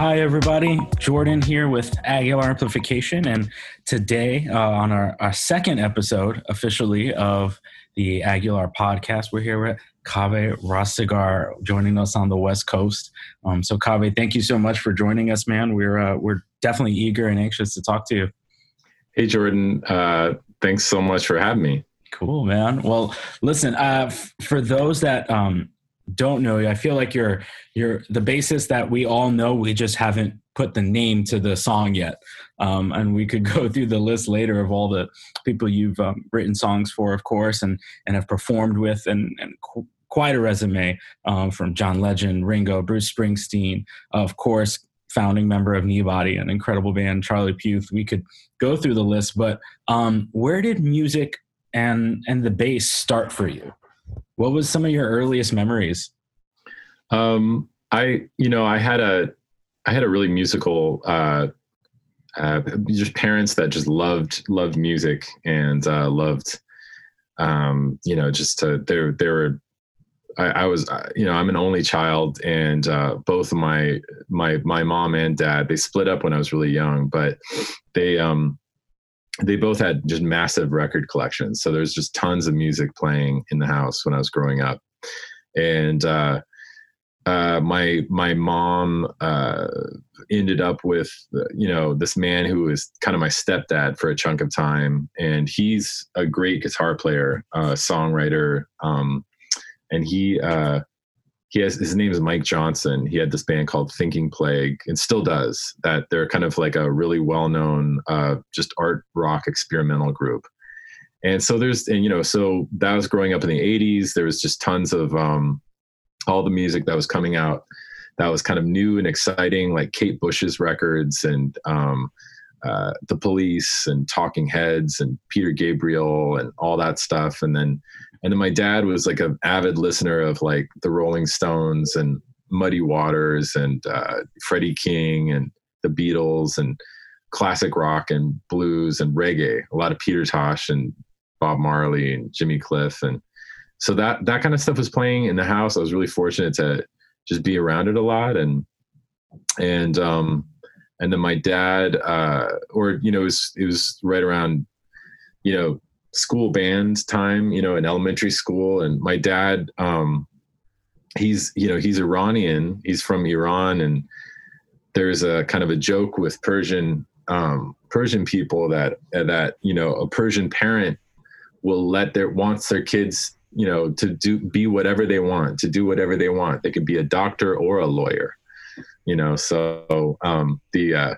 Hi, everybody. Jordan here with Aguilar Amplification. And today, uh, on our, our second episode officially of the Aguilar podcast, we're here with Kaveh Rastegar joining us on the West Coast. Um, so, Kaveh, thank you so much for joining us, man. We're, uh, we're definitely eager and anxious to talk to you. Hey, Jordan. Uh, thanks so much for having me. Cool, man. Well, listen, uh, for those that um, don't know you, I feel like you're you're the basis that we all know. We just haven't put the name to the song yet, um, and we could go through the list later of all the people you've um, written songs for, of course, and and have performed with, and, and qu- quite a resume um, from John Legend, Ringo, Bruce Springsteen, of course, founding member of Kneebody, an incredible band, Charlie Puth. We could go through the list, but um, where did music and and the bass start for you? What was some of your earliest memories? Um, I, you know, I had a, I had a really musical, uh, uh, just parents that just loved loved music and uh, loved, um, you know, just to they they were. I, I was, uh, you know, I'm an only child, and uh, both of my my my mom and dad they split up when I was really young, but they um they both had just massive record collections. So there's just tons of music playing in the house when I was growing up. And uh, uh, my my mom uh, ended up with you know this man who was kind of my stepdad for a chunk of time, and he's a great guitar player, uh, songwriter, um, and he uh, he has his name is Mike Johnson. He had this band called Thinking Plague, and still does. That they're kind of like a really well known, uh, just art rock experimental group. And so there's, and you know, so that was growing up in the '80s. There was just tons of um, all the music that was coming out that was kind of new and exciting, like Kate Bush's records and um, uh, the Police and Talking Heads and Peter Gabriel and all that stuff. And then and then my dad was like an avid listener of like the Rolling Stones and Muddy Waters and uh, Freddie King and the Beatles and classic rock and blues and reggae. A lot of Peter Tosh and Bob Marley and Jimmy Cliff and so that that kind of stuff was playing in the house. I was really fortunate to just be around it a lot and and um and then my dad uh or you know it was it was right around you know school band time, you know, in elementary school. And my dad, um, he's, you know, he's Iranian. He's from Iran. And there's a kind of a joke with Persian, um, Persian people that, that, you know, a Persian parent will let their, wants their kids, you know, to do, be whatever they want, to do whatever they want. They could be a doctor or a lawyer, you know? So, um, the, uh,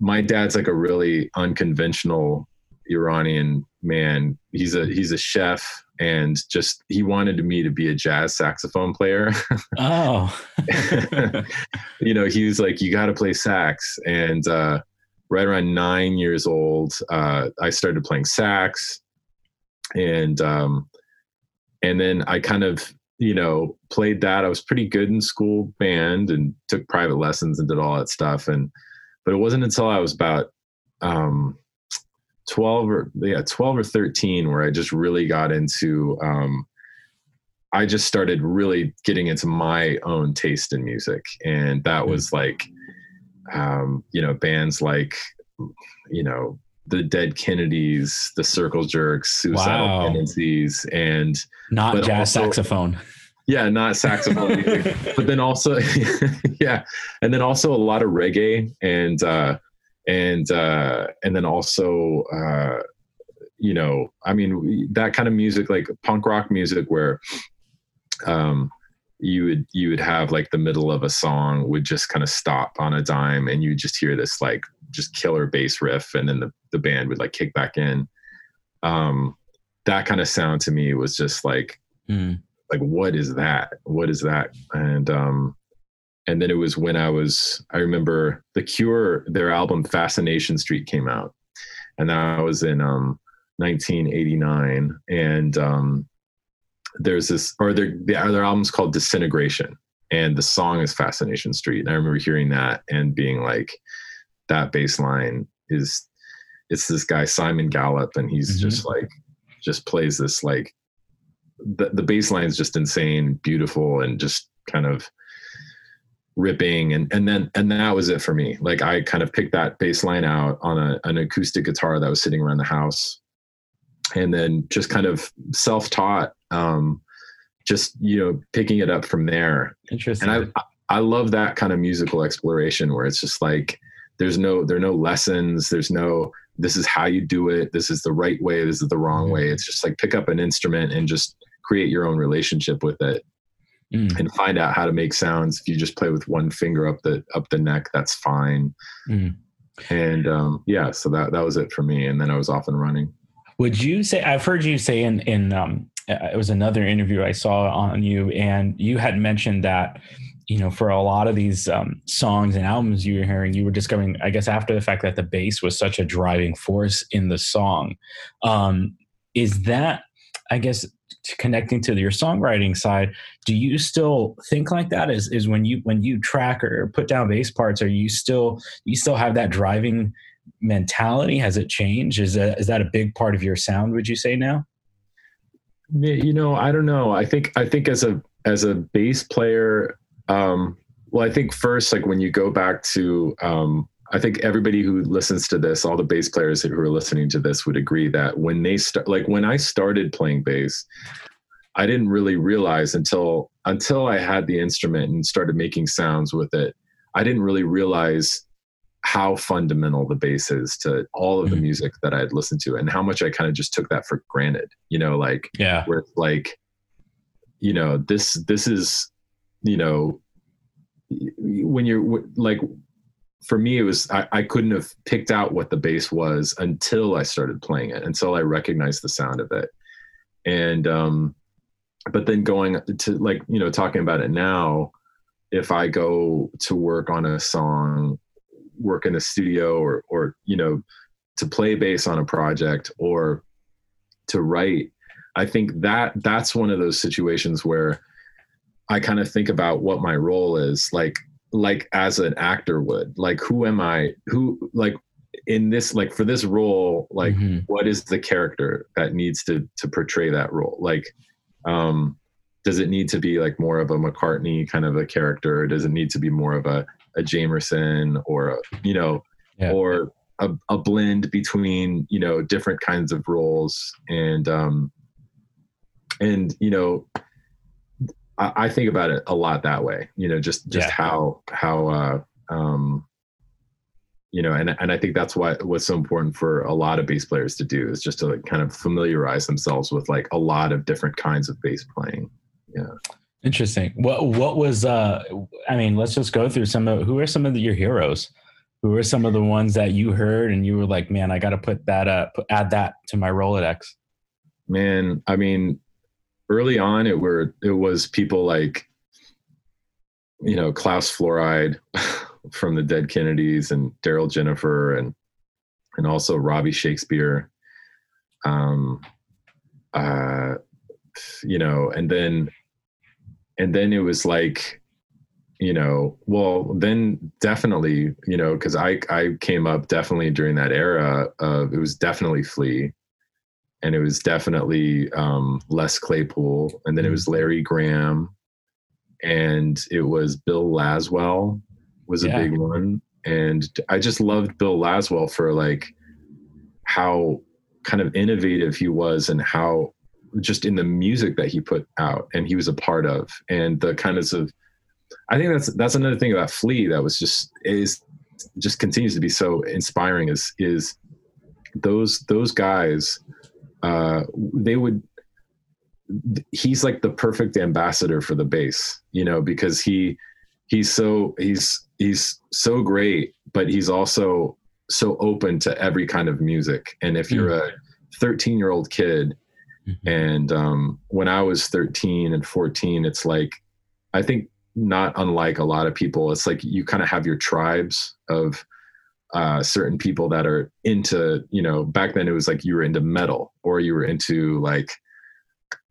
my dad's like a really unconventional Iranian man. He's a he's a chef, and just he wanted me to be a jazz saxophone player. Oh, you know, he was like, "You got to play sax." And uh, right around nine years old, uh, I started playing sax, and um, and then I kind of you know played that. I was pretty good in school band and took private lessons and did all that stuff. And but it wasn't until I was about um, 12 or yeah 12 or 13 where i just really got into um, i just started really getting into my own taste in music and that was mm. like um, you know bands like you know the dead kennedys the circle jerks suicidal wow. tendencies and not jazz also, saxophone yeah not saxophone but then also yeah and then also a lot of reggae and uh and uh, and then also uh, you know I mean that kind of music like punk rock music where um, you would you would have like the middle of a song would just kind of stop on a dime and you just hear this like just killer bass riff and then the, the band would like kick back in. Um, that kind of sound to me was just like mm. like what is that? What is that? And um and then it was when I was I remember The Cure their album Fascination Street came out, and I was in um, 1989, and um, there's this or their the other album's called Disintegration, and the song is Fascination Street, and I remember hearing that and being like, that bass line is it's this guy Simon Gallup, and he's mm-hmm. just like just plays this like the the bass line is just insane, beautiful, and just kind of ripping and and then and that was it for me. Like i kind of picked that bass line out on a, an acoustic guitar that was sitting around the house. And then just kind of self-taught um just you know picking it up from there. Interesting. and i i love that kind of musical exploration where it's just like there's no there are no lessons. There's no this is how you do it. This is the right way. This is the wrong way. It's just like pick up an instrument and just create your own relationship with it Mm, and find out how to make sounds if you just play with one finger up the up the neck that's fine mm. and um yeah so that that was it for me and then i was off and running Would you say I've heard you say in in um, uh, it was another interview I saw on you, and you had mentioned that you know for a lot of these um, songs and albums you were hearing, you were discovering, I guess, after the fact that the bass was such a driving force in the song. Um, is that, I guess, connecting to your songwriting side? Do you still think like that? Is is when you when you track or put down bass parts, are you still you still have that driving mentality? Has it changed? Is that is that a big part of your sound? Would you say now? You know i don't know i think i think as a as a bass player um well i think first like when you go back to um i think everybody who listens to this all the bass players who are listening to this would agree that when they start like when i started playing bass i didn't really realize until until i had the instrument and started making sounds with it i didn't really realize how fundamental the bass is to all of the Mhm. music that i had listened to and how much i kind of just took that for granted you know like Yeah. where like you know this this is you know when you're like for me it was I, I couldn't have picked out what the bass was until i started playing it until i recognized the sound of it. And um but then going to like you know talking about it now if i go to work on a song work in a studio or or you know to play bass on a project or to write i think that that's one of those situations where i kind of think about what my role is. Like like as an actor would like who am i who like in this like for this role like Mhm. what is the character that needs to to portray that role like um does it need to be like more of a mccartney kind of a character or does it need to be more of a a jamerson or a, you know Yeah. or a, a blend between you know different kinds of roles and um and you know I, I think about it a lot that way you know just just Yeah. how how uh um you know and and i think that's why what's so important for a lot of bass players to do is just to like kind of familiarize themselves with like a lot of different kinds of bass playing Yeah. Interesting. What what was uh I mean, let's just go through some of who are some of the, your heroes? Who are some of the ones that you heard and you were like, man, I got to put that up, add that to my Rolodex. man i mean early on it were it was people like you know klaus flouride from the dead kennedys and darryl jenifer and and also robbie shakespeare. Um uh you know and then and then it was like you know well then definitely you know because i i came up definitely during that era of it was definitely flea and it was definitely um, Les Claypool, and then it was Larry Graham, and it was Bill Laswell was a Yeah. big one, and I just loved Bill Laswell for like how kind of innovative he was and how just in the music that he put out and he was a part of and the kind of of I think that's that's another thing about Flea that was just is just continues to be so inspiring is is those those guys uh they would he's like the perfect ambassador for the bass you know because he he's so he's he's so great but he's also so open to every kind of music. And if you're a 13 year old kid and um when i was 13 and 14 it's like i think not unlike a lot of people it's like you kind of have your tribes of uh, certain people that are into you know back then it was like you were into metal or you were into like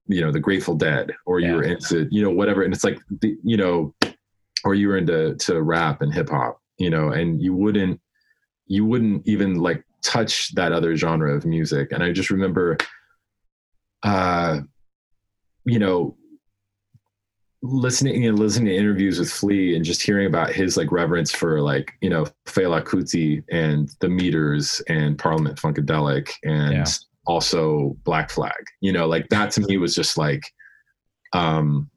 you know the grateful dead or you were into you know whatever. And it's like the, you know or you were into to rap and hip hop you know and you wouldn't you wouldn't even like touch that other genre of music. And i just remember uh you know listening you know listening to interviews with Flea and just hearing about his like reverence for like you know Fela Kuti and the Meters and Parliament Funkadelic and yeah. also Black Flag you know like that to me was just like um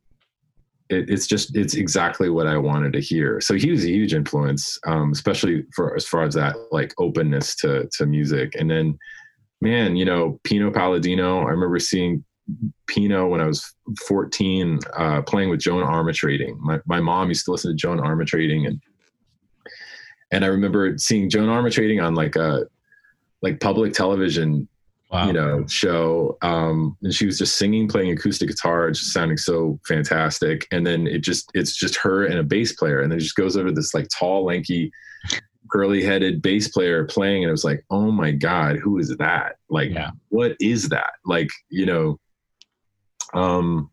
it, it's just it's exactly what I wanted to hear so he was a huge influence um especially for as far as that like openness to to music and then man you know Pino Palladino I remember seeing Pino when I was 14, uh, playing with Joan Armatrading. My, my mom used to listen to Joan Armatrading and and I remember seeing Joan Armatrading on like a like public television, wow. you know, show. Um, and she was just singing, playing acoustic guitar, just sounding so fantastic. And then it just it's just her and a bass player, and then it just goes over this like tall, lanky, curly headed bass player playing, and it was like, oh my god, who is that? Like, yeah. what is that? Like, you know, um,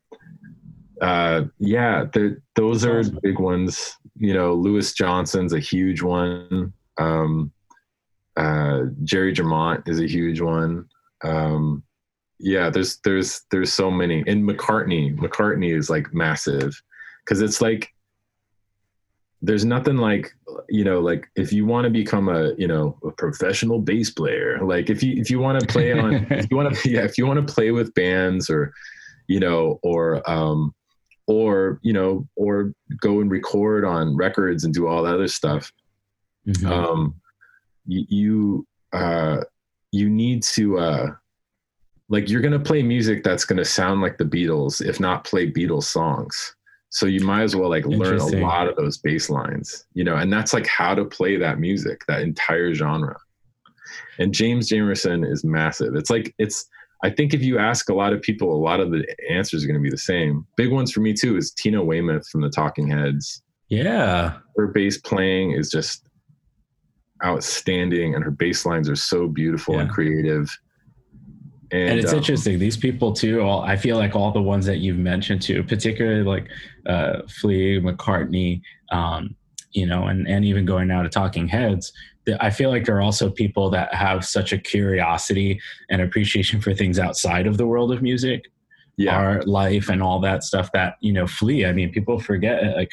uh, yeah, those are big ones. You know, Louis Johnson's a huge one. Um, uh, Jerry Jemmott is a huge one. Um, yeah, there's there's there's so many. And McCartney, McCartney is like massive because it's like there's nothing like you know like if you want to become a you know a professional bass player like if you if you want to play on if you want to yeah if you want to play with bands or you know, or um, or you know, or go and record on records and do all that other stuff. Mm-hmm. Um, you you, uh, you need to uh, like you're gonna play music that's gonna sound like the Beatles, if not play Beatles songs. So you might as well like learn a lot of those bass lines, you know, and that's like how to play that music, that entire genre. And James Jamerson is massive. It's like it's I think if you ask a lot of people, a lot of the answers are going to be the same. Big ones for me too is Tina Weymouth from the Talking Heads. Yeah, her bass playing is just outstanding, and her bass lines are so beautiful yeah. and creative. And, and it's um, interesting. These people too. All I feel like all the ones that you've mentioned too, particularly like uh, Flea, McCartney, um, you know, and and even going now to Talking Heads, I feel like there are also people that have such a curiosity and appreciation for things outside of the world of music, yeah. art, life, and all that stuff. That you know, Flea. I mean, people forget like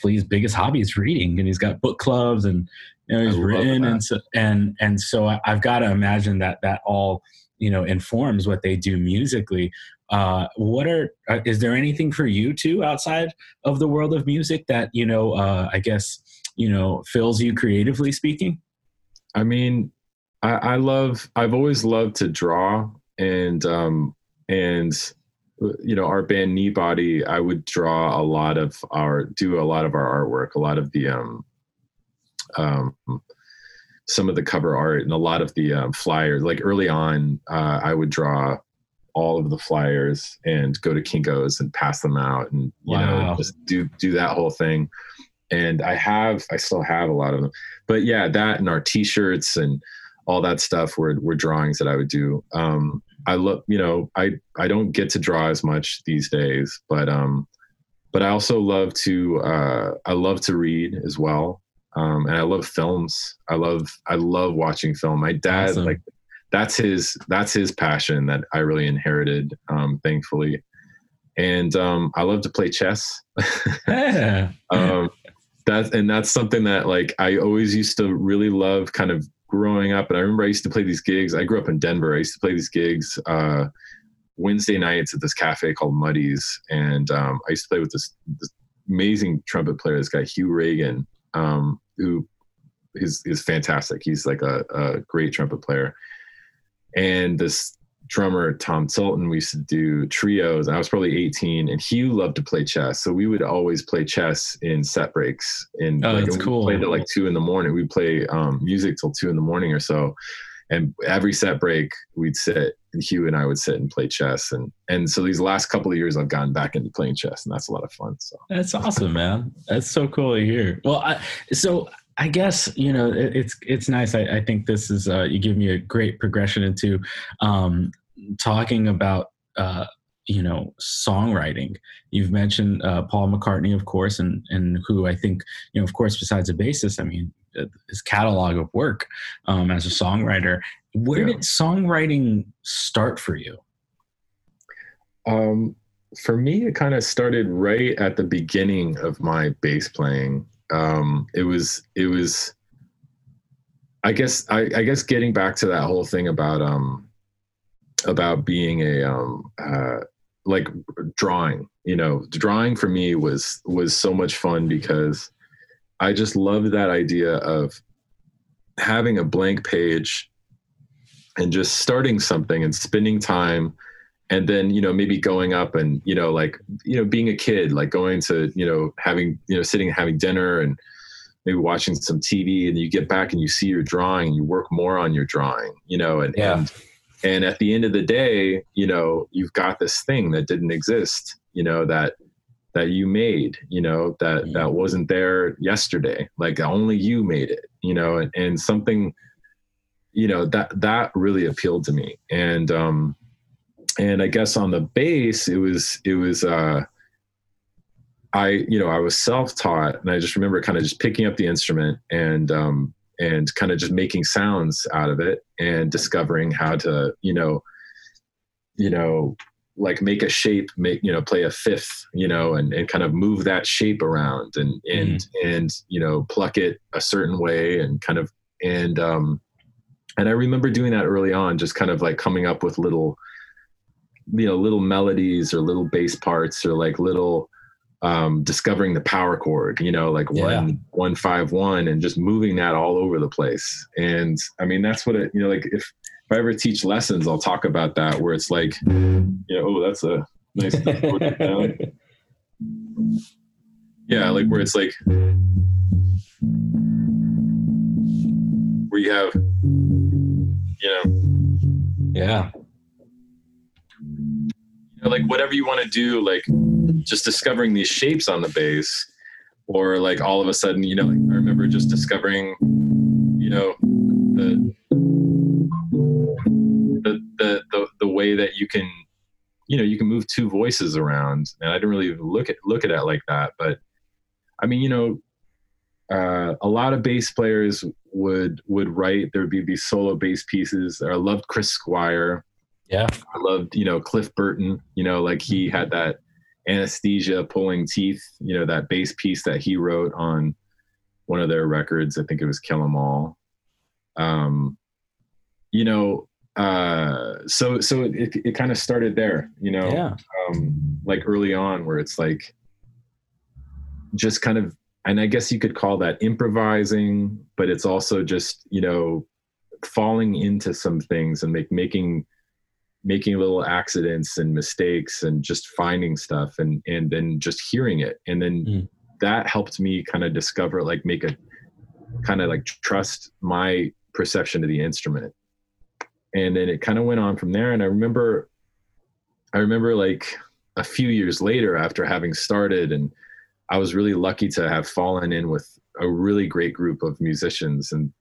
Flea's biggest hobby is reading, and he's got book clubs, and you know, he's written, and so and and so I, I've got to imagine that that all you know informs what they do musically. Uh, what are uh, is there anything for you too outside of the world of music that you know? Uh, I guess you know fills you creatively speaking i mean i, I love i've always loved to draw and um and you know our band kneebody i would draw a lot of our do a lot of our artwork a lot of the um um some of the cover art and a lot of the um, flyers like early on uh, i would draw all of the flyers and go to kinkos and pass them out and you wow. know just do do that whole thing and I have I still have a lot of them. But yeah, that and our T-shirts and all that stuff were were drawings that I would do. Um, I love you know, I I don't get to draw as much these days, but um, but I also love to uh, I love to read as well, um, and I love films. I love I love watching film. My dad awesome. like that's his that's his passion that I really inherited, um, thankfully. And um, I love to play chess. yeah. um, that's and that's something that like I always used to really love kind of growing up. And I remember I used to play these gigs. I grew up in Denver. I used to play these gigs uh, Wednesday nights at this cafe called Muddy's, and um, I used to play with this, this, amazing trumpet player, this guy Hugh Ragin, um, who is is fantastic. He's like a, a great trumpet player, and this drummer Tom Sultan, we used to do trios. I was probably 18, and he loved to play chess. So we would always play chess in set breaks. And oh, like, that's cool. Played at like two in the morning. We'd play um, music till two in the morning or so. And every set break, we'd sit, and Hugh and I would sit and play chess. And and so these last couple of years, I've gotten back into playing chess, and that's a lot of fun. So that's awesome, man. That's so cool to hear. Well, I, so I guess you know it, it's it's nice. I, I think this is uh, you give me a great progression into um, talking about uh, you know songwriting. You've mentioned uh, Paul McCartney, of course, and and who I think you know, of course, besides a bassist, I mean, uh, his catalog of work um, as a songwriter. Where yeah. did songwriting start for you? Um, for me, it kind of started right at the beginning of my bass playing. Um, it was it was. I guess I, I guess getting back to that whole thing about um about being a um uh like drawing you know drawing for me was was so much fun because i just loved that idea of having a blank page and just starting something and spending time and then you know maybe going up and you know like you know being a kid like going to you know having you know sitting and having dinner and maybe watching some tv and you get back and you see your drawing and you work more on your drawing you know and Yeah. and and at the end of the day you know you've got this thing that didn't exist you know that that you made you know that Mhm. that wasn't there yesterday like only you made it you know and, and something you know that that really appealed to me and um and i guess on the bass it was it was uh i you know i was self-taught and i just remember kind of just picking up the instrument and um and kind of just making sounds out of it and discovering how to you know you know like make a shape make you know play a fifth you know and, and kind of move that shape around and and and you know pluck it a certain way and kind of and um and i remember doing that early on just kind of like coming up with little you know little melodies or little bass parts or like little um discovering the power chord you know like Yeah. one one five one and just moving that all over the place and i mean that's what it you know like if if i ever teach lessons i'll talk about that where it's like you know oh that's a nice yeah like where it's like where you have you know yeah. You know, like whatever you want to do, like just discovering these shapes on the bass, or like all of a sudden, you know, like I remember just discovering, you know, the the the the, the way that you can, you know, you can move two voices around, and I didn't really look at look at it like that, but I mean, you know. Uh, a lot of bass players would would write. There would be these solo bass pieces. I loved Chris Squire. Yeah. I loved, you know, Cliff Burton, you know, like he had that anesthesia pulling teeth, you know, that bass piece that he wrote on one of their records. I think it was Kill 'Em All. Um, you know, uh, so, so it, it kind of started there, you know, Yeah. um, like early on where it's like just kind of, and I guess you could call that improvising, but it's also just, you know, falling into some things and make, making, making little accidents and mistakes and just finding stuff and and then just hearing it. And then Mm. that helped me kind of discover like make a kind of like trust my perception of the instrument. And then it kind of went on from there. And i remember i remember like a few years later after having started and i was really lucky to have fallen in with a really great group of musicians and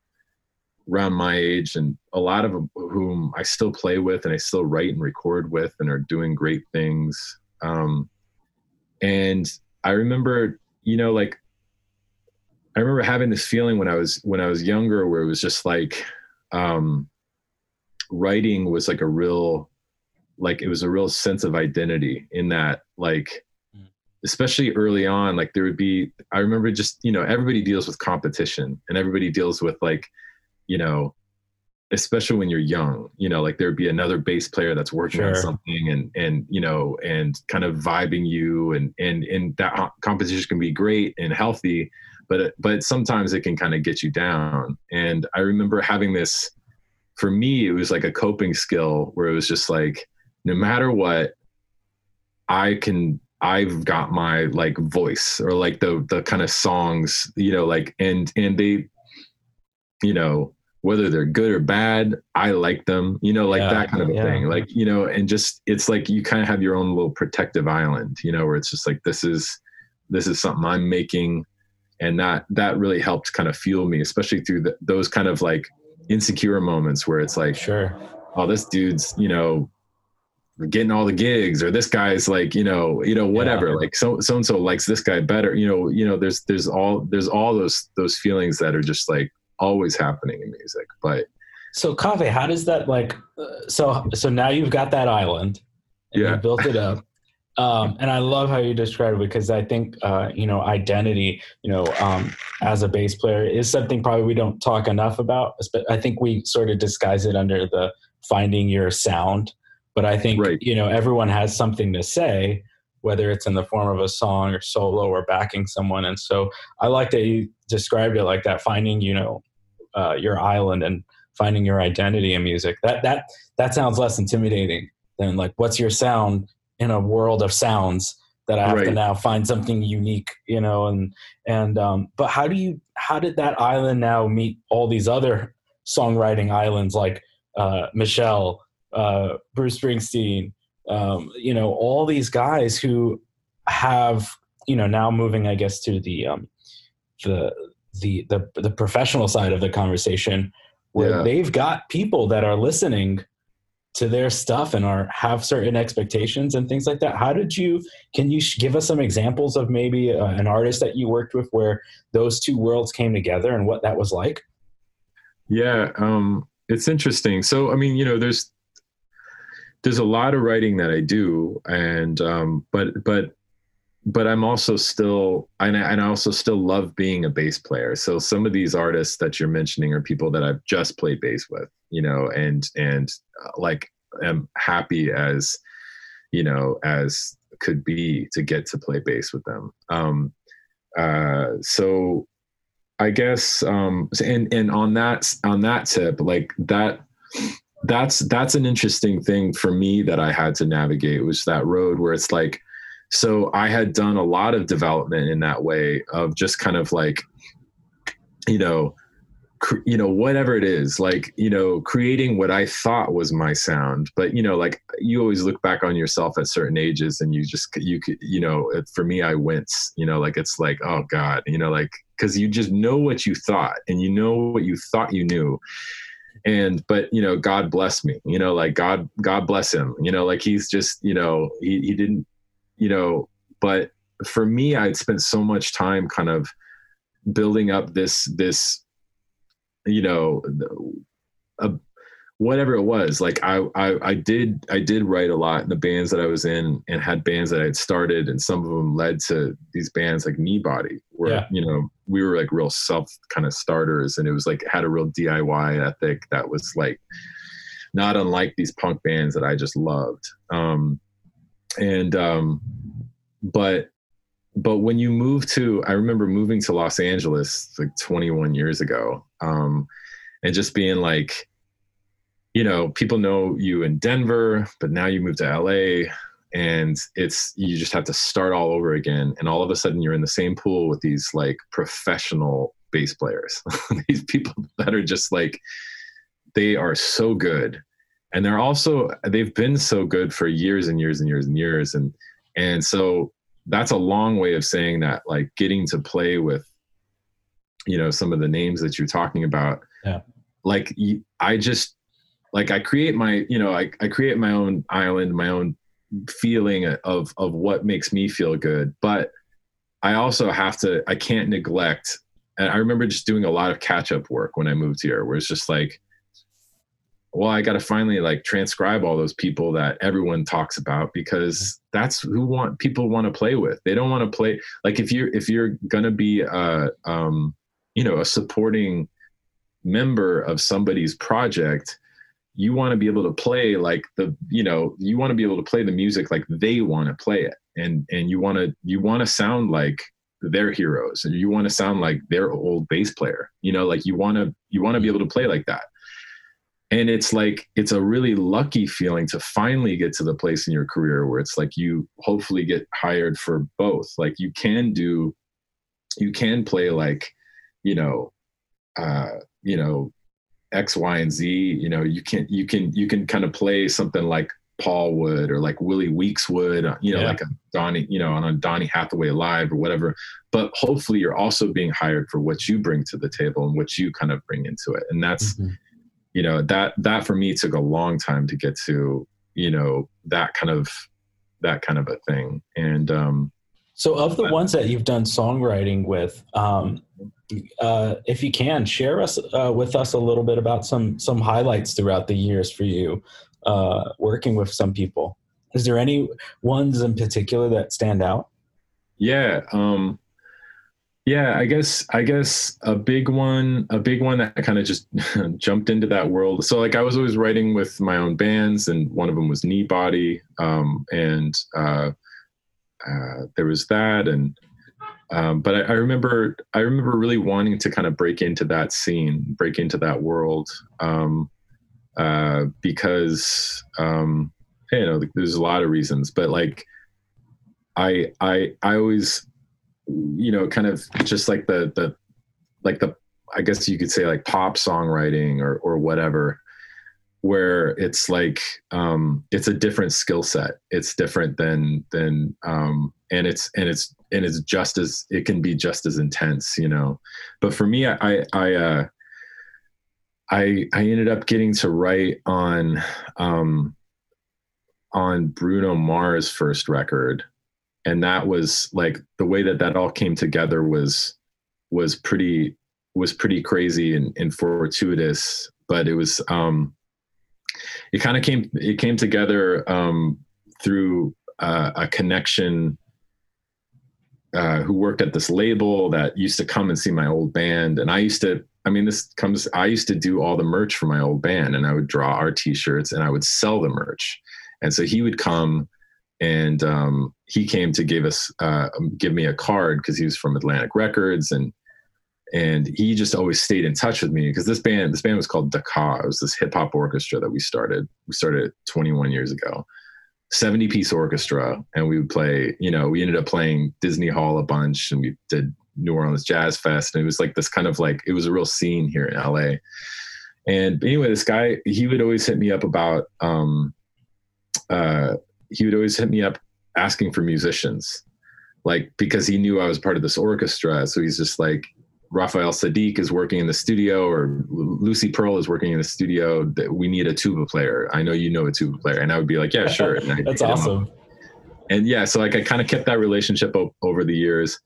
around my age and a lot of whom I still play with and I still write and record with and are doing great things. Um, and I remember, you know, like I remember having this feeling when I was when I was younger where it was just like um, writing was like a real like it was a real sense of identity in that like Mm. especially early on like there would be i remember just you know everybody deals with competition and everybody deals with like you know especially when you're young you know like there'd be another bass player that's working on something and and you know and kind of vibing you and and and that competition can be great and healthy but but sometimes it can kind of get you down. And i remember having this for me it was like a coping skill where it was just like no matter what i can i've got my like voice or like the the kind of songs you know like and and they you know whether they're good or bad i like them you know like Yeah, that kind of a yeah. thing like you know and just it's like you kind of have your own little protective island you know where it's just like this is this is something i'm making and that that really helped kind of fuel me especially through the, those kind of like insecure moments where it's like Sure. oh this dude's you know getting all the gigs or this guy's like you know you know whatever like so so and so likes this guy better you know you know there's there's all there's all those those feelings that are just like always happening in music but So Kaveh, how does that like? Uh, so so now you've got that island, and Yeah. you built it up. Um, and I love how you describe it because I think uh, you know identity, you know, um, as a bass player is something probably we don't talk enough about. But I think we sort of disguise it under the finding your sound. But I think right. you know everyone has something to say, whether it's in the form of a song or solo or backing someone. And so I like that you described it like that, finding you know uh, your island and finding your identity in music. That that that sounds less intimidating than like what's your sound in a world of sounds that I have right. to now find something unique, you know, and and um, but how do you how did that island now meet all these other songwriting islands like uh, Michelle, uh, Bruce Springsteen, um, you know, all these guys who have you know now moving, I guess, to the um, the the the the professional side of the conversation where yeah. they've got people that are listening to their stuff and are have certain expectations and things like that. How did you can you give us some examples of maybe uh, an artist that you worked with where those two worlds came together and what that was like? Yeah um it's interesting. So i mean you know there's there's a lot of writing that i do and um but but but I'm also still and I, and I also still love being a bass player. So some of these artists that you're mentioning are people that I've just played bass with, you know, and and uh, like am happy as you know as could be to get to play bass with them. Um, uh, so I guess um, and and on that on that tip, like that that's that's an interesting thing for me that I had to navigate was that road where it's like so I had done a lot of development in that way of just kind of like, you know, cr- you know whatever it is like you know creating what i thought was my sound but you know like you always look back on yourself at certain ages and you just you could you know for me i wince you know like it's like oh god you know like because you just know what you thought and you know what you thought you knew and but you know god bless me you know like god god bless him you know like he's just you know he, he didn't you know, but for me, I'd spent so much time kind of building up this this you know a, whatever it was like I, I i did i did write a lot in the bands that i was in and had bands that i had started and some of them led to these bands like kneebody where yeah. you know we were like real self kind of starters and it was like had a real diy ethic that was like not unlike these punk bands that i just loved um and um, but but when you move to i remember moving to los angeles like 21 years ago um, and just being like you know people know you in denver but now you move to la and it's you just have to start all over again and all of a sudden you're in the same pool with these like professional bass players these people that are just like they are so good and they're also they've been so good for years and years and years and years. And and so that's a long way of saying that like getting to play with you know some of the names that you're talking about. Yeah. Like i just like i create my you know i, I create my own island my own feeling of of what makes me feel good. But i also have to i can't neglect and i remember just doing a lot of catch up work when i moved here where it's just like well i got to finally like transcribe all those people that everyone talks about because that's who want people want to play with. They don't want to play like if you're if you're gonna be a um you know a supporting member of somebody's project you want to be able to play like the you know you want to be able to play the music like they want to play it. And and you want to you want to sound like their heroes and you want to sound like their old bass player. You know like you want to you want to be able to play like that and it's like it's a really lucky feeling to finally get to the place in your career where it's like you hopefully get hired for both. Like you can do you can play like you know uh you know x y and z. You know you can you can you can kind of play something like paul would or like willie weeks would uh, you know yeah. like a donnie you know on a donny hathaway live or whatever. But hopefully you're also being hired for what you bring to the table and what you kind of bring into it. And that's mm-hmm you know that that for me took a long time to get to you know that kind of that kind of a thing and um so of the ones that you've done songwriting with um uh if you can share us uh, with us a little bit about some some highlights throughout the years for you uh working with some people Is there any ones in particular that stand out? Yeah. Um, yeah, I guess I guess a big one, a big one that kind of just jumped into that world. So like I was always writing with my own bands, and one of them was Kneebody, um, and uh, uh, there was that, and um, but I, I, remember I remember really wanting to kind of break into that scene, break into that world, um, uh, because um, you know there's a lot of reasons, but like I I I always you know kind of just like the the like the I guess you could say like pop songwriting or or whatever where it's like um it's a different skill set. It's different than than um and it's and it's and it's just as it can be just as intense you know. But for me i i uh i i ended up getting to write on um on bruno mars first record and that was like the way that that all came together was was pretty was pretty crazy and, and fortuitous. But it was um it kind of came it came together um through uh, a connection uh, who worked at this label that used to come and see my old band. And i used to i mean this comes i used to do all the merch for my old band and i would draw our t-shirts and i would sell the merch. And so he would come and um, he came to give us uh, give me a card because he was from Atlantic Records and and he just always stayed in touch with me because this band this band was called Dakah. It was this hip hop orchestra that we started. We started 21 years ago. 70 piece orchestra and we would play you know we ended up playing disney hall a bunch and we did new orleans jazz fest and it was like this kind of like it was a real scene here in la and anyway this guy he would always hit me up about um uh he would always hit me up asking for musicians, like because he knew I was part of this orchestra. So he's just like, Raphael Saadiq is working in the studio, or Lucy Pearl is working in the studio. That we need a tuba player. I know you know a tuba player, and I would be like, yeah, sure. That's awesome. And yeah, so like I kind of kept that relationship over the years,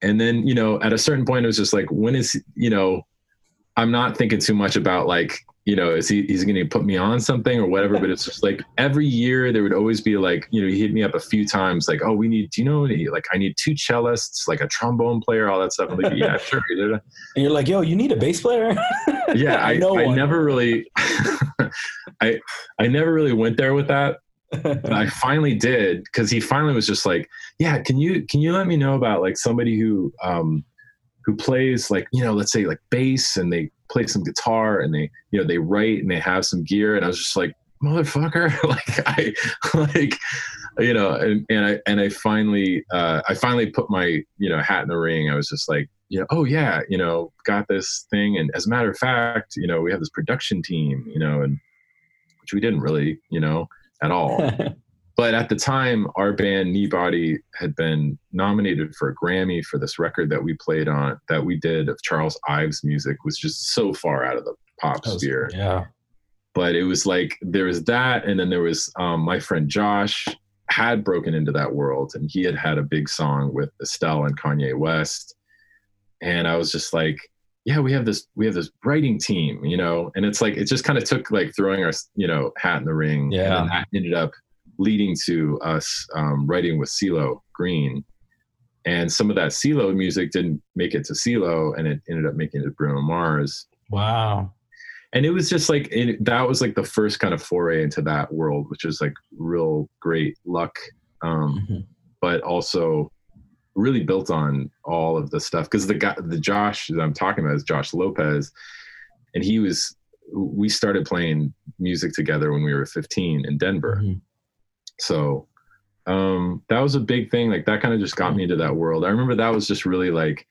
and then you know at a certain point it was just like, when is you know, I'm not thinking too much about like you know, is he he's going to put me on something or whatever? But it's just like every year there would always be like, you know, he hit me up a few times, like, oh, we need, do you know, like I need two cellists, like a trombone player, all that stuff. I'm like, yeah, sure. and you're like, yo, you need a bass player? yeah, I, I, I never really, I I never really went there with that. but I finally did because he finally was just like, yeah, can you can you let me know about like somebody who um who plays like you know let's say like bass and they play some guitar and they you know they write and they have some gear. And i was just like motherfucker. Like i like you know and, and i and i finally uh i finally put my you know hat in the ring. I was just like you know oh yeah you know got this thing. And as a matter of fact you know we have this production team you know and which we didn't really you know at all but at the time our band Kneebody had been nominated for a grammy for this record that we played on that we did of charles ives music was just so far out of the pop was, sphere. Yeah. But it was like there was that and then there was um, my friend josh had broken into that world and he had had a big song with estelle and kanye west. And i was just like yeah we have this we have this writing team you know? And it's like it just kind of took like throwing our you know hat in the ring yeah. and that ended up leading to us um, writing with CeeLo Green. And some of that CeeLo music didn't make it to CeeLo and it ended up making it to Bruno Mars. Wow. And it was just like, it, that was like the first kind of foray into that world, which was like real great luck. Um, mm-hmm. But also really built on all of the stuff. Cause the guy, the Josh that I'm talking about is Josh Lopez. And he was, we started playing music together when we were 15 in Denver. Mm-hmm so um, that was a big thing. Like that kind of just got me into that world. I remember that was just really like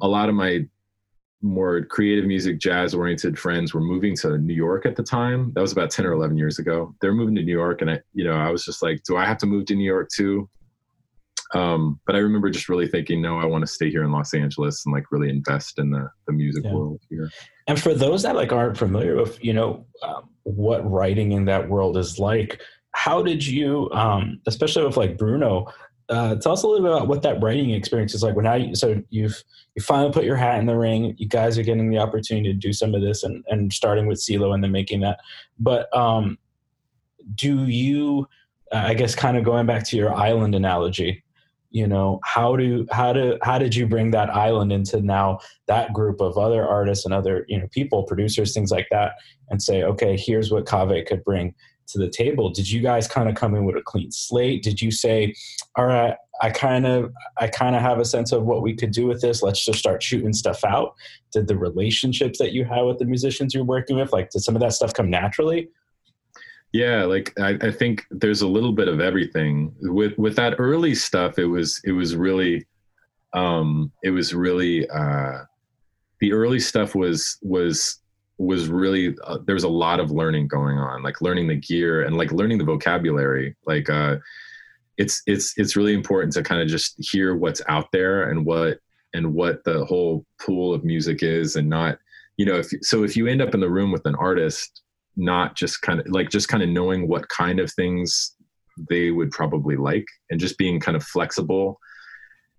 a lot of my more creative music, jazz oriented friends were moving to New York at the time. That was about 10 or 11 years ago. They're moving to New York. And I, you know, I was just like, do I have to move to New York too? Um, but I remember just really thinking, no, I want to stay here in Los Angeles and like really invest in the, the music yeah. world here. And for those that like aren't familiar with, you know, um, what writing in that world is like, how did you, um, especially with like Bruno, uh, tell us a little bit about what that writing experience is like. When I so you've you finally put your hat in the ring. You guys are getting the opportunity to do some of this, and and starting with CeeLo and then making that. But um, do you I guess kind of going back to your island analogy, you know, how do how do how did you bring that island into now that group of other artists and other you know people, producers, things like that, and say, okay, here's what Kaveh could bring to the table. Did you guys kind of come in with a clean slate? Did you say, all right, I kind of I kind of have a sense of what we could do with this. Let's just start shooting stuff out. Did the relationships that you have with the musicians you're working with, like did some of that stuff come naturally? Yeah, like I, I think there's a little bit of everything. With with that early stuff, it was it was really um it was really uh the early stuff was was was really uh, there was a lot of learning going on like learning the gear and like learning the vocabulary like uh it's it's it's really important to kind of just hear what's out there and what and what the whole pool of music is and not you know if so if you end up in the room with an artist not just kind of like just kind of knowing what kind of things they would probably like and just being kind of flexible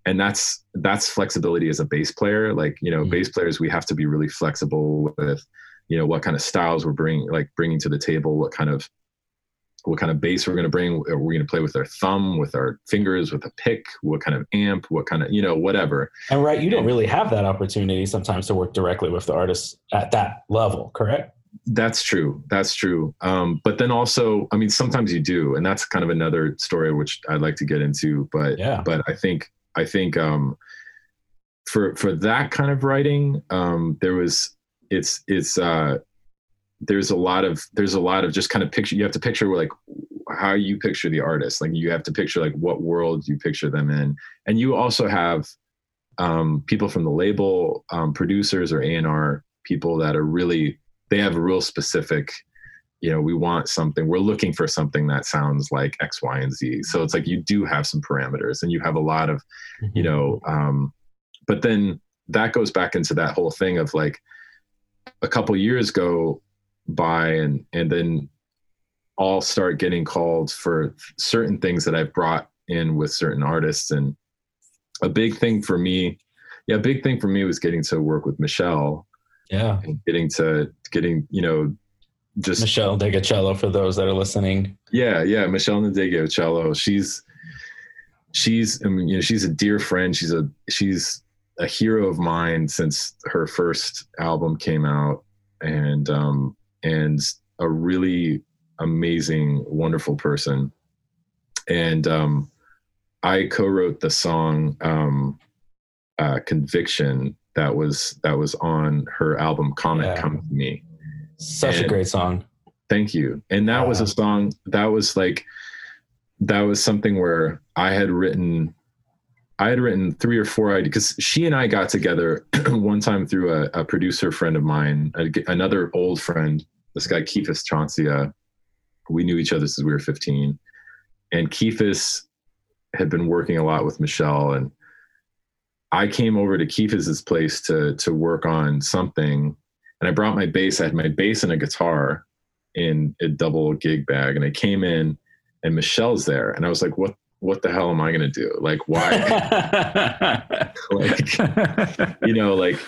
and that's that's flexibility as a bass player like you know mm-hmm. bass players we have to be really flexible with you know what kind of styles we're bringing like bringing to the table what kind of what kind of bass we're going to bring We're we going to play with our thumb with our fingers with a pick what kind of amp what kind of you know whatever. And right you don't really have that opportunity sometimes to work directly with the artist at that level correct? That's true that's true. Um, but then also i mean sometimes you do and that's kind of another story which i'd like to get into but yeah. but i think i think um, for for that kind of writing um, there was it's it's uh there's a lot of there's a lot of just kind of picture you have to picture like how you picture the artist. Like you have to picture like what world you picture them in. And you also have um, people from the label um, producers or a&r people that are really they have a real specific you know we want something we're looking for something that sounds like x y and z. So it's like you do have some parameters and you have a lot of you mm-hmm. know um, but then that goes back into that whole thing of like a couple years go by and and then all start getting called for certain things that I've brought in with certain artists. And a big thing for me yeah a big thing for me was getting to work with Meshell yeah. and getting to getting you know just Meshell Ndegeocello for those that are listening. Yeah yeah Meshell Ndegeocello. She's she's I mean, you know she's a dear friend. She's a she's a hero of mine since her first album came out. And um and a really amazing wonderful person. And um i co-wrote the song um uh conviction that was that was on her album comet yeah. come to me. Such and a great song. thank you. And that was a song that was like that was something where i had written I had written three or four ideas because she and I got together one time through a, a producer friend of mine, a, another old friend, this guy Keefus Ciancia. We knew each other since we were 15. And Keefus had been working a lot with Meshell. And I came over to Keefus's place to, to work on something. And I brought my bass. I had my bass and a guitar in a double gig bag. And I came in and Meshell's there. And I was like, what what the hell am I going to do? Like, why? like, you know, like,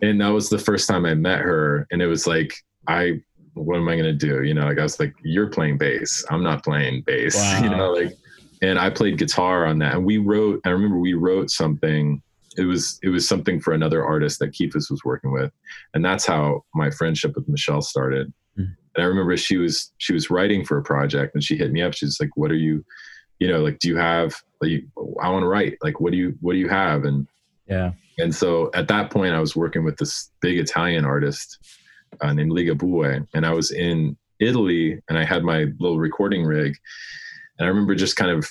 and that was the first time I met her. And it was like, I, what am I going to do? You know, like, I was like, you're playing bass. I'm not playing bass, wow. you know, like, and I played guitar on that. And we wrote, I remember we wrote something. It was, it was something for another artist that Keefus was working with. And that's how my friendship with Meshell started. Mm-hmm. And I remember she was, she was writing for a project and she hit me up. She's like, what are you, you know like do you have like i want to write like what do you what do you have? And yeah. and so at that point i was working with this big italian artist uh, named ligabue and i was in italy and i had my little recording rig. And i remember just kind of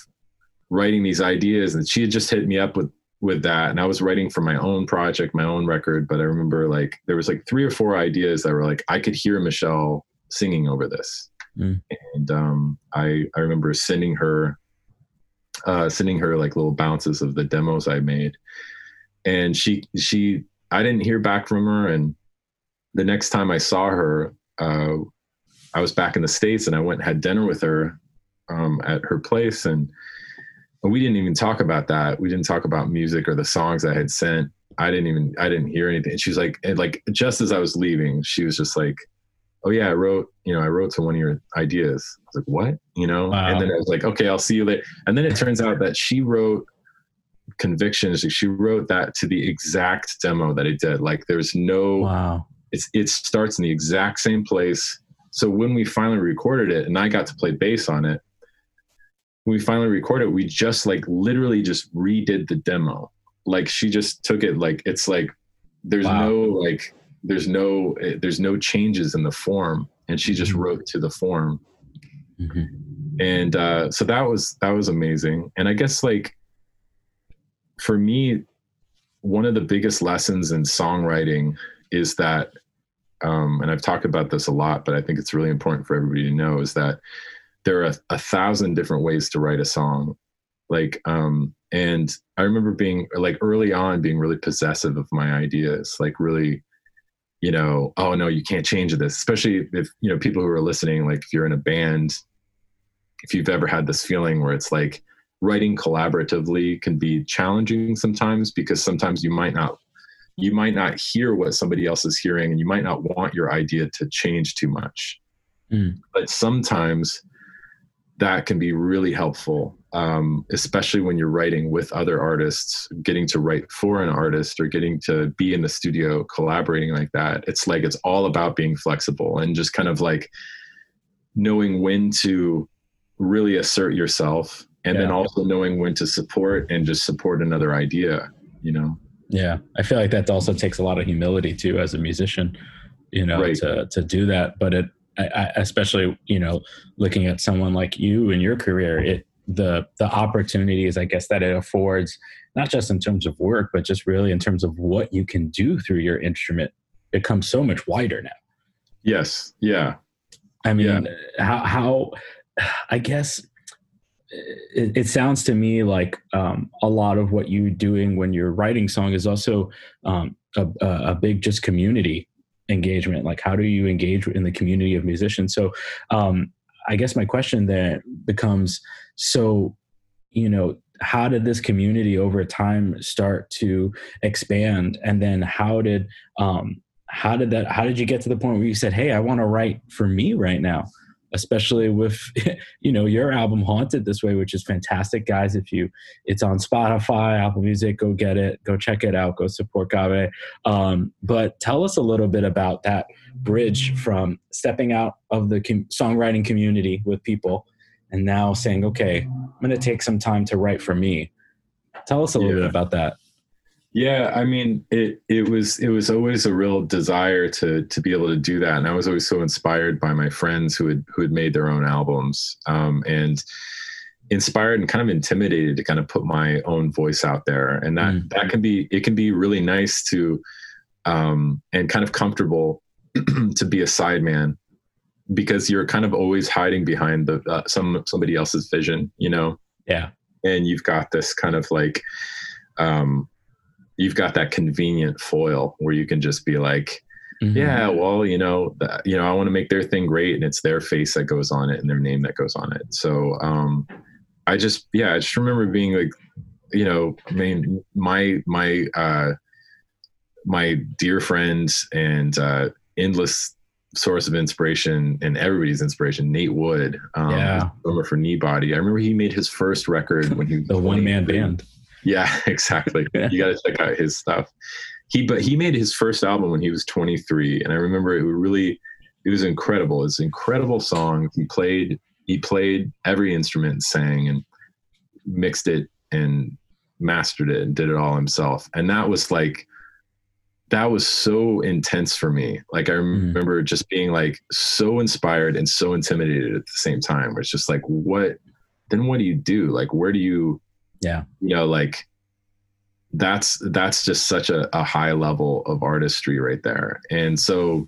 writing these ideas and she had just hit me up with with that and i was writing for my own project my own record but i remember like there was like three or four ideas that were like i could hear meshell singing over this. Mm. and um, I, I remember sending her uh, sending her like little bounces of the demos I made. And she she I didn't hear back from her. And the next time I saw her, uh, I was back in the states, and I went and had dinner with her um, at her place, and we didn't even talk about that. We didn't talk about music or the songs I had sent. I didn't even I didn't hear anything. She was like, and like just as I was leaving, she was just like, oh yeah, I wrote, you know, I wrote to one of your ideas. I was like, what? You know? Wow. And then I was like, okay, I'll see you later. And then it turns out that she wrote convictions. She wrote that to the exact demo that I did. Like there's no, Wow. it's, it starts in the exact same place. So when we finally recorded it and I got to play bass on it, when we finally recorded it, we just like literally just redid the demo. Like she just took it like, it's like, there's Wow. no like, there's no, eh, there's no changes in the form. And she just Mhm. wrote to the form Mhm. and uh, so that was that was amazing and i guess like for me one of the biggest lessons in songwriting is that um, and i've talked about this a lot but i think it's really important for everybody to know is that there are a, a thousand different ways to write a song like um and i remember being like early on being really possessive of my ideas like really you know oh no you can't change this. Especially if you know people who are listening like if you're in a band if you've ever had this feeling where it's like writing collaboratively can be challenging sometimes because sometimes you might not you might not hear what somebody else is hearing and you might not want your idea to change too much. Mm. but sometimes that can be really helpful um, especially when you're writing with other artists getting to write for an artist or getting to be in the studio collaborating like that it's like it's all about being flexible and just kind of like knowing when to really assert yourself and then also knowing when to support and just support another idea you know Yeah, I feel like that also takes a lot of humility too, as a musician, you know, Right. to to do that. But it, I, I, especially you know, looking at someone like you in your career, it the the opportunities I guess that it affords, not just in terms of work, but just really in terms of what you can do through your instrument, becomes so much wider now. yes yeah I mean, how how I guess it, it sounds to me like um, a lot of what you're doing when you're writing song is also um, a, a a big just community engagement. Like, how do you engage in the community of musicians? So, um, I guess my question then becomes: so, you know, how did this community over time start to expand, and then how did um, how did that how did you get to the point where you said hey i want to write for me right now especially with you know your album haunted this way which is fantastic guys. If you it's on spotify apple music go get it. Go check it out. Go support gabe. Um, but tell us a little bit about that bridge from stepping out of the com- songwriting community with people and now saying okay i'm going to take some time to write for me. Tell us a little Yeah. bit about that Yeah, I mean, it it was it was always a real desire to to be able to do that, and I was always so inspired by my friends who had who had made their own albums, um, and inspired and kind of intimidated to kind of put my own voice out there, and that Mm. that can be it can be really nice to, um, and kind of comfortable to be a sideman because you're kind of always hiding behind the uh, some somebody else's vision, you know yeah and you've got this kind of like um you've got that convenient foil where you can just be like Mhm. yeah well you know th- you know i want to make their thing great and it's their face that goes on it and their name that goes on it so um i just yeah i just remember being like you know i mean my my uh my dear friends and uh endless source of inspiration and everybody's inspiration nate wood um Yeah. drummer for kneebody i remember he made his first record when he was the one man band yeah, exactly. you got to check out his stuff. He but he made his first album when he was 23, and I remember it was really, it was incredible. It's an incredible song. He played he played every instrument, and sang, and mixed it and mastered it and did it all himself. And that was like that was so intense for me. Like I mm-hmm. remember just being like so inspired and so intimidated at the same time. Where it's just like, what? Then what do you do? Like, where do you? Yeah. You know, like that's that's just such a, a high level of artistry right there. And so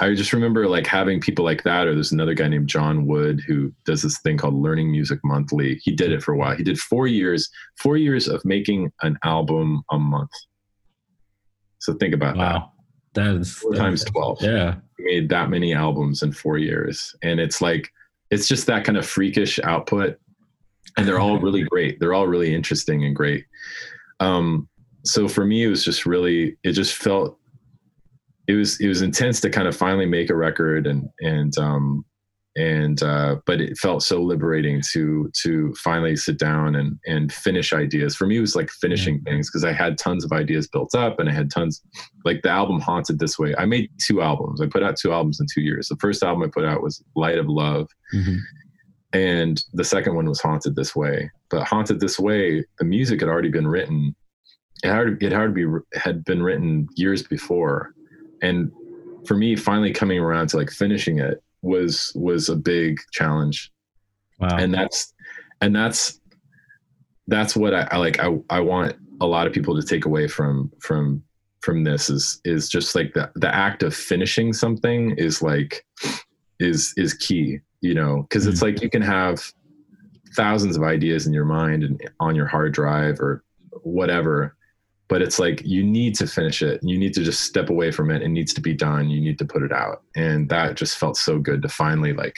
I just remember like having people like that, or there's another guy named John Wood who does this thing called Learning Music Monthly. He did it for a while. He did four years, four years of making an album a month. So think about that. wow that is Four times 12. yeah He made that many albums in four years. And it's like, it's just that kind of freakish output. And they're all really great. They're all really interesting and great. Um, so for me, it was just really, it just felt it was it was intense to kind of finally make a record and and um and uh but it felt so liberating to to finally sit down and and finish ideas for me it was like finishing yeah. things because i had tons of ideas built up and i had tons like the album haunted this way i made two albums i put out two albums in two years the first album i put out was light of love mm-hmm. And the second one was haunted this way. But haunted this way the music had already been written. It had, it had, be, had been written years before. And for me finally coming around to like finishing it was was a big challenge. Wow. and that's and that's that's what I, I like I, I want a lot of people to take away from from from this is is just like the the act of finishing something is like is is key you know because it's mm. like you can have thousands of ideas in your mind and on your hard drive or whatever but it's like you need to finish it. You need to just step away from it. It needs to be done. You need to put it out. And that just felt so good to finally like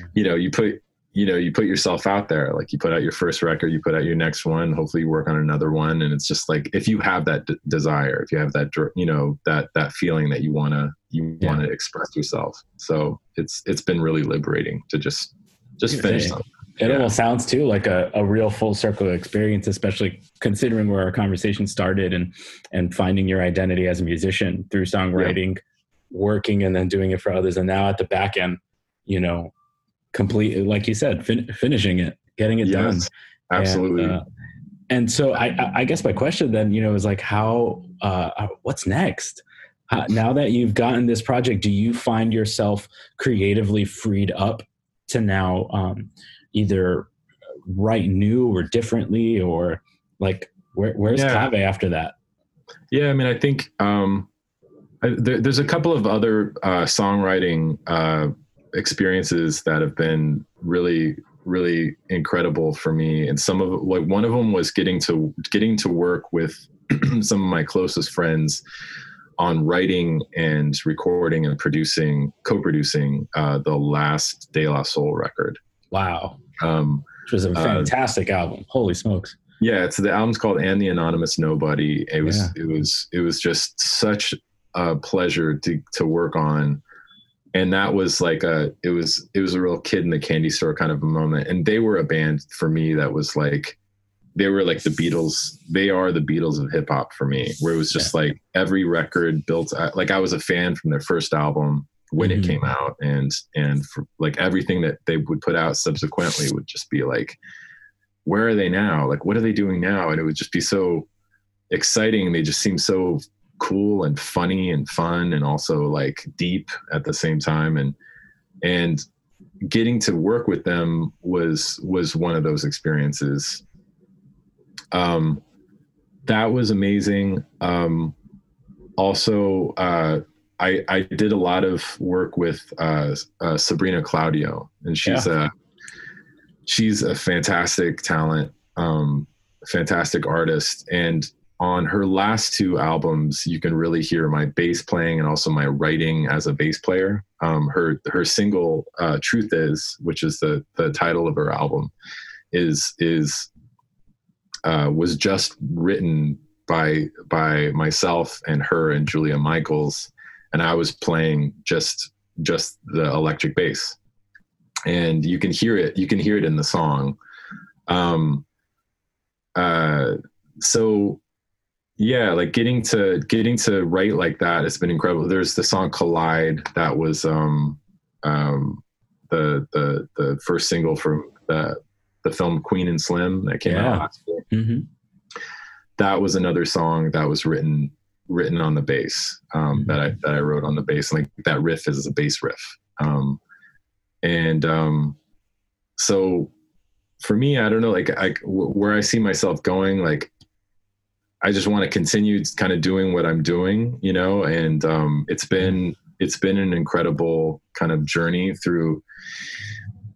mm. you know you put you know you put yourself out there. Like you put out your first record you put out your next one. Hopefully you work on another one. And it's just like if you have that d- desire if you have that you know that that feeling that you want to you yeah. want to express yourself so it's it's been really liberating to just just finish something it yeah. almost sounds too like a, a real full circle experience, especially considering where our conversation started and and finding your identity as a musician through songwriting, yeah. working, and then doing it for others, and now at the back end, you know, complete like you said, fin- finishing it, getting it yes, done. Absolutely. And, uh, and so I, I guess my question then, you know, is like, how, uh, what's next? Uh, now that you've gotten this project, do you find yourself creatively freed up to now um, either write new or differently or like where, where's yeah. Kaveh after that? Yeah, I mean, I think um, I, there, there's a couple of other uh, songwriting uh, experiences that have been really, really incredible for me. And some of like one of them was getting to getting to work with some of my closest friends on writing and recording and producing, co-producing uh, the last De La Soul record. Wow. Um, Which was a uh, fantastic uh, album. Holy smokes. Yeah, it's the album's called "And the Anonymous Nobody." It was yeah. it was it was just such a pleasure to to work on, and that was like a it was it was a real kid in the candy store kind of a moment. And they were a band for me that was like they were like the Beatles. They are the Beatles of hip hop for me, where it was just yeah. like every record built. Like I was a fan from their first album, when mm-hmm. it came out and and for, like everything that they would put out subsequently would just be like where are they now like what are they doing now and it would just be so exciting they just seem so cool and funny and fun and also like deep at the same time and and getting to work with them was was one of those experiences um that was amazing um also uh I, I did a lot of work with uh, uh, Sabrina Claudio, and she's yeah. a she's a fantastic talent, um, fantastic artist. And on her last two albums, you can really hear my bass playing and also my writing as a bass player. Um, her her single uh, "Truth Is," which is the the title of her album, is is uh, was just written by by myself and her and Julia Michaels and I was playing just just the electric bass, and you can hear it. You can hear it in the song. Um, uh, so yeah, like getting to getting to write like that has been incredible. There's the song "Collide" that was um, um, the the the first single from the the film Queen and Slim that came yeah. out last year. Mm-hmm. That was another song that was written written on the bass um, that I that I wrote on the bass. Like that riff is a bass riff, um, and um, so for me, I don't know, like I, where I see myself going, like I just want to continue kind of doing what I'm doing, you know. And um, it's been it's been an incredible kind of journey through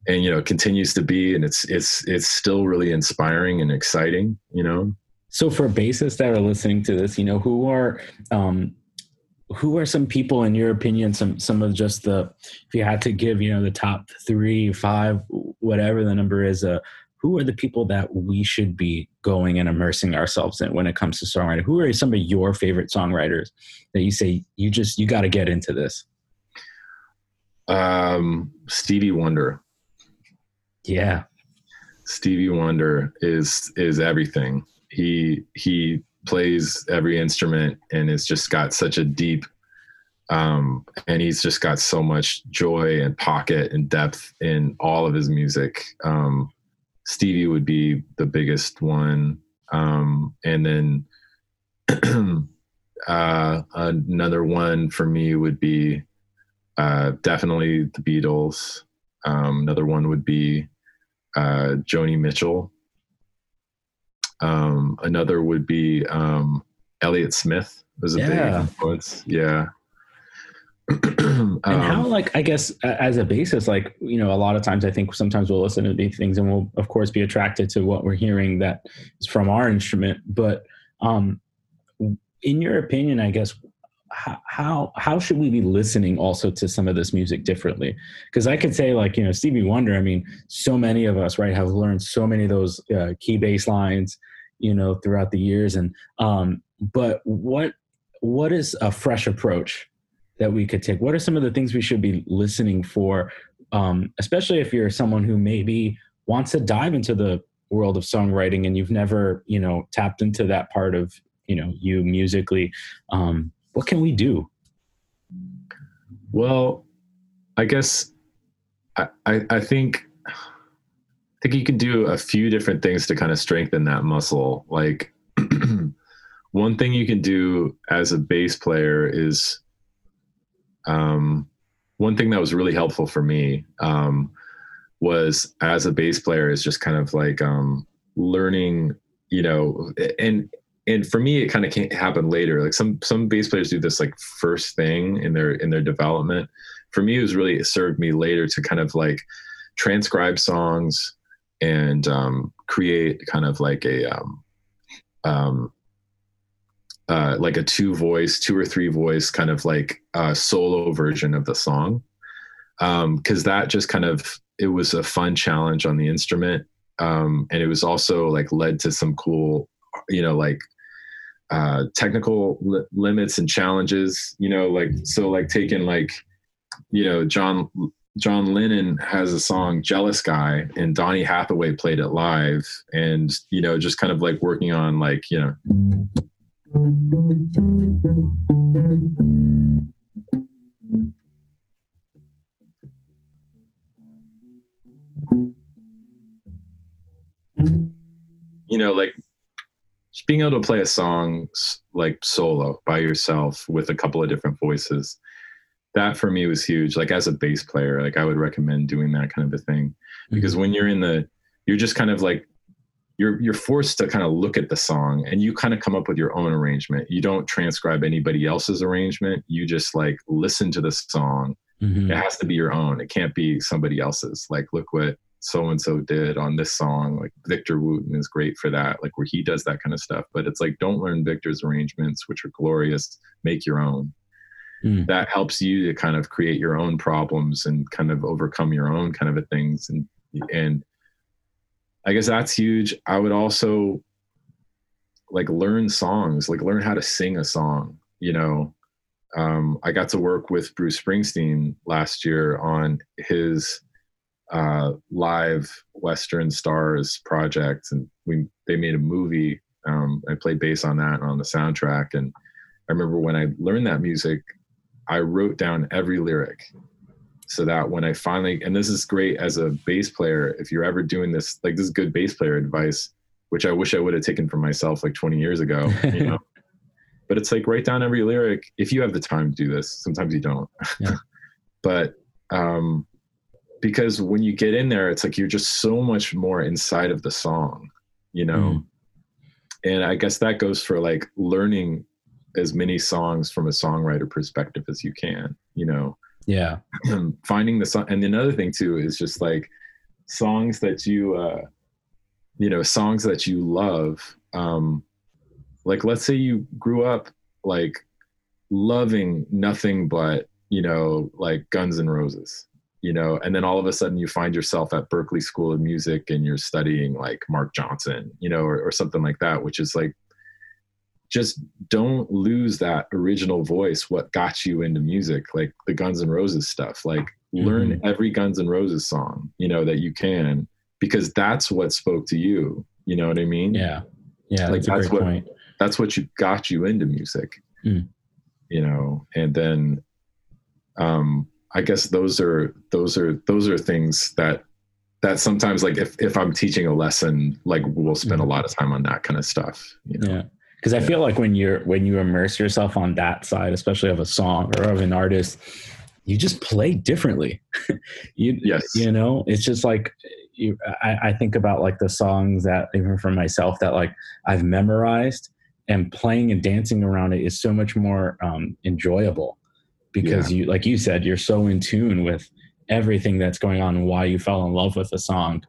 and you know it continues to be and it's it's it's still really inspiring and exciting you know so for bassists that are listening to this, you know, who are um, who are some people in your opinion, some some of just the if you had to give, you know, the top three, five, whatever the number is, uh, who are the people that we should be going and immersing ourselves in when it comes to songwriting? Who are some of your favorite songwriters that you say you just you got to get into this? Um, Stevie Wonder. Yeah, Stevie Wonder is is everything. He he plays every instrument and it's just got such a deep um, and he's just got so much joy and pocket and depth in all of his music. Um, Stevie would be the biggest one. Um, and then uh, another one for me would be uh, definitely the Beatles. Um, another one would be uh, Joni Mitchell. Um, another would be um, Elliott Smith was a yeah. big influence. Yeah. and um, how like i guess as a basis like you know a lot of times i think sometimes we'll listen to these things and we'll of course be attracted to what we're hearing that is from our instrument but um in your opinion i guess how how should we be listening also to some of this music differently because i could say like you know stevie wonder i mean so many of us right have learned so many of those uh, key bass lines you know throughout the years and um but what what is a fresh approach that we could take? What are some of the things we should be listening for, um, especially if you're someone who maybe wants to dive into the world of songwriting and you've never, you know, tapped into that part of, you know, you musically? Um, what can we do? Well, I guess I, I, I think I think you can do a few different things to kind of strengthen that muscle. Like one thing you can do as a bass player is um, one thing that was really helpful for me um, was as a bass player is just kind of like um, learning, you know, and and for me it kind of can't happen later. Like some some bass players do this like first thing in their in their development. For me, it was really it served me later to kind of like transcribe songs and um, create kind of like a um, um, uh, like a two voice, two or three voice kind of like uh, solo version of the song. Um, that just kind of it was a fun challenge on the instrument, um, and it was also like led to some cool, you know, like uh, technical li- limits and challenges. You know, like so like taking like, you know, John John Lennon has a song "Jealous Guy" and Donny Hathaway played it live, and you know, just kind of like working on like you know you know, like being able to play a song like solo by yourself with a couple of different voices. That for me was huge. Like as a bass player, like I would recommend doing that kind of a thing because mm-hmm. when you're in the, you're just kind of like you're you're forced to kind of look at the song and you kind of come up with your own arrangement. You don't transcribe anybody else's arrangement. You just like listen to the song. Mm-hmm. It has to be your own. It can't be somebody else's. Like look what so and so did on this song. Like Victor Wooten is great for that, like where he does that kind of stuff. But it's like don't learn Victor's arrangements, which are glorious. Make your own. Mm. That helps you to kind of create your own problems and kind of overcome your own kind of things and and I guess that's huge. I would also like learn songs, like learn how to sing a song. You know, um, I got to work with Bruce Springsteen last year on his uh, live Western Stars project, and we they made a movie. Um, I played bass on that on the soundtrack, and I remember when I learned that music, I wrote down every lyric so that when I finally, and this is great as a bass player, if you're ever doing this, like this is good bass player advice, which I wish I would have taken from myself like 20 years ago, you know. but it's like write down every lyric if you have the time to do this. Sometimes you don't. Yeah. but um because when you get in there, it's like you're just so much more inside of the song, you know. Mm. And I guess that goes for like learning as many songs from a songwriter perspective as you can, you know yeah finding the song and another thing too is just like songs that you uh you know songs that you love um like let's say you grew up like loving nothing but you know like guns and roses you know, and then all of a sudden you find yourself at Berklee School of Music and you're studying like Mark Johnson, you know, or, or something like that, which is like just don't lose that original voice what got you into music like the guns n' roses stuff like mm-hmm. learn every guns n' roses song you know that you can because that's what spoke to you you know what i mean yeah yeah like that's, that's what point. that's what you got you into music mm. you know and then um i guess those are those are those are things that that sometimes like if, if i'm teaching a lesson like we'll spend a lot of time on that kind of stuff you know? yeah because I feel like when you're when you immerse yourself on that side, especially of a song or of an artist, you just play differently. you yes. you know, it's just like you, I, I think about like the songs that even for myself that like I've memorized and playing and dancing around it is so much more um, enjoyable because yeah. you like you said you're so in tune with everything that's going on and why you fell in love with a song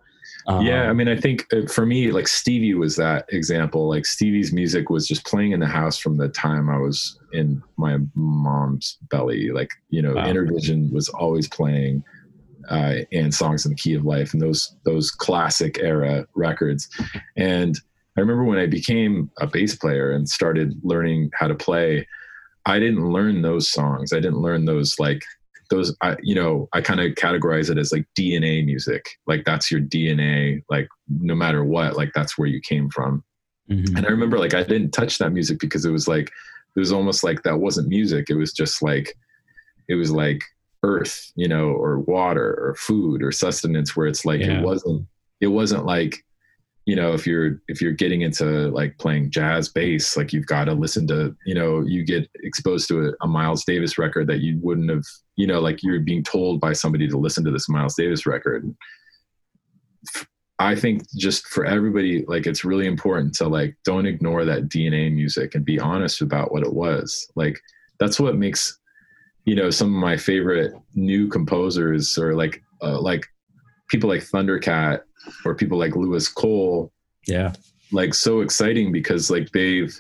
um, yeah, I mean, I think uh, for me, like Stevie was that example. Like Stevie's music was just playing in the house from the time I was in my mom's belly. Like you know, wow. Innervision was always playing, uh, and songs in the key of life, and those those classic era records. And I remember when I became a bass player and started learning how to play. I didn't learn those songs. I didn't learn those like those I, you know i kind of categorize it as like dna music like that's your dna like no matter what like that's where you came from mm-hmm. and i remember like i didn't touch that music because it was like it was almost like that wasn't music it was just like it was like earth you know or water or food or sustenance where it's like yeah. it wasn't it wasn't like you know if you're if you're getting into like playing jazz bass like you've got to listen to you know you get exposed to a, a, miles davis record that you wouldn't have you know like you're being told by somebody to listen to this miles davis record. I think just for everybody like it's really important to like don't ignore that dna music and be honest about what it was. Like that's what makes you know some of my favorite new composers or like uh, like people like thundercat or people like Louis Cole. Yeah. Like so exciting because like they've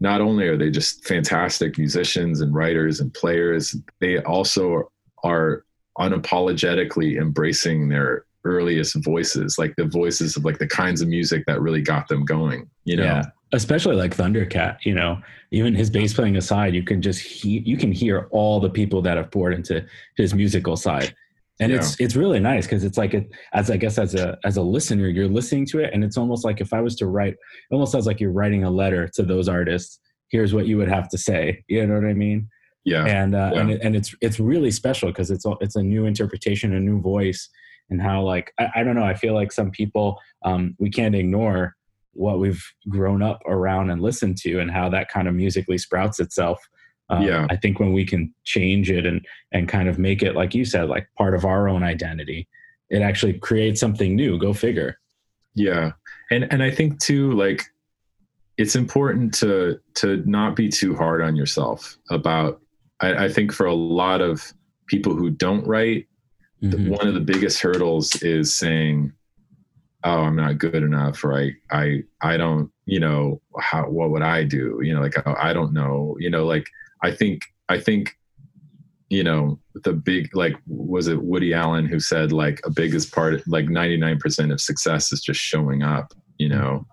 not only are they just fantastic musicians and writers and players, they also are unapologetically embracing their earliest voices, like the voices of like the kinds of music that really got them going, you know? Yeah. Especially like Thundercat, you know, even his bass playing aside, you can just he you can hear all the people that have poured into his musical side and yeah. it's it's really nice because it's like it, as i guess as a as a listener you're listening to it and it's almost like if i was to write it almost sounds like you're writing a letter to those artists here's what you would have to say you know what i mean yeah and uh, yeah. and it, and it's it's really special because it's it's a new interpretation a new voice and how like I, I don't know i feel like some people um, we can't ignore what we've grown up around and listened to and how that kind of musically sprouts itself um, yeah. I think when we can change it and and kind of make it like you said, like part of our own identity, it actually creates something new. Go figure. Yeah, and and I think too, like it's important to to not be too hard on yourself about. I, I think for a lot of people who don't write, mm-hmm. the, one of the biggest hurdles is saying, "Oh, I'm not good enough," or "I I I don't." You know, how what would I do? You know, like oh, I don't know. You know, like I think I think you know the big like was it Woody Allen who said like a biggest part like 99% of success is just showing up you know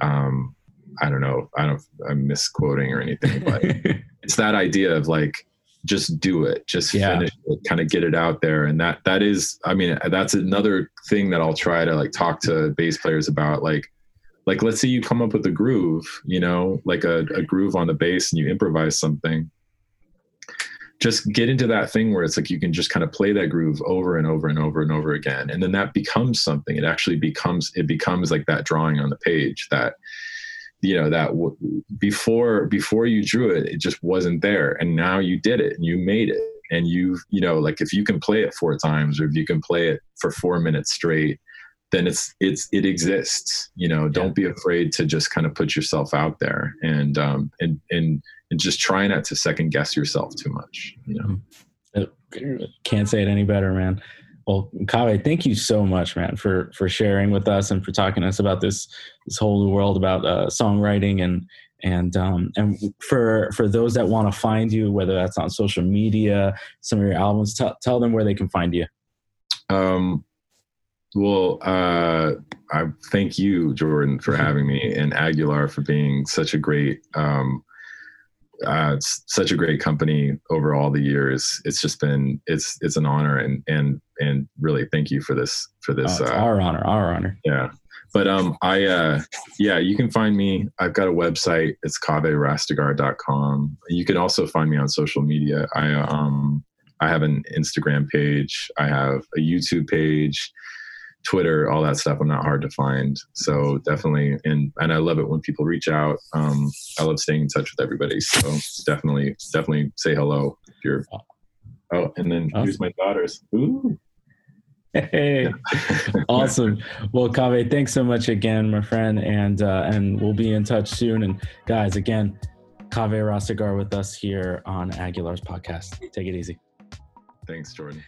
um I don't know I don't I'm misquoting or anything but it's that idea of like just do it just yeah. finish it kind of get it out there and that that is I mean that's another thing that I'll try to like talk to bass players about like like let's say you come up with a groove you know like a, a mm-hmm. groove on the bass and you improvise something. Just get into that thing where it's like you can just kind of play that groove over and over and over and over again. And then that becomes something. It actually becomes it becomes like that drawing on the page that you know that w- before before you drew it it just wasn't there. And now you did it and you made it. And you you know like if you can play it four times or if you can play it for four minutes straight then it's it's it exists you know don't yeah. be afraid to just kind of put yourself out there and um and and and just try not to second guess yourself too much you know mm-hmm. can't say it any better man well Kaveh, thank you so much man for for sharing with us and for talking to us about this this whole new world about uh, songwriting and And um, and for for those that want to find you, whether that's on social media, some of your albums, tell tell them where they can find you. Um, well, uh, I thank you, Jordan, for having me, and Aguilar for being such a great, um, uh, such a great company over all the years. It's just been it's it's an honor, and and and really thank you for this for this. Oh, uh, our honor, our honor. Yeah, but um, I uh, yeah, you can find me. I've got a website. It's kavehrastegar.com. You can also find me on social media. I um I have an Instagram page. I have a YouTube page. Twitter, all that stuff. I'm not hard to find. So definitely, and and I love it when people reach out. Um, I love staying in touch with everybody. So definitely, definitely say hello if you're. Oh, and then awesome. here's my daughters. Ooh. Hey, awesome. Well, Kaveh, thanks so much again, my friend, and uh, and we'll be in touch soon. And guys, again, Kaveh Rastegar with us here on Aguilar's podcast. Take it easy. Thanks, Jordan.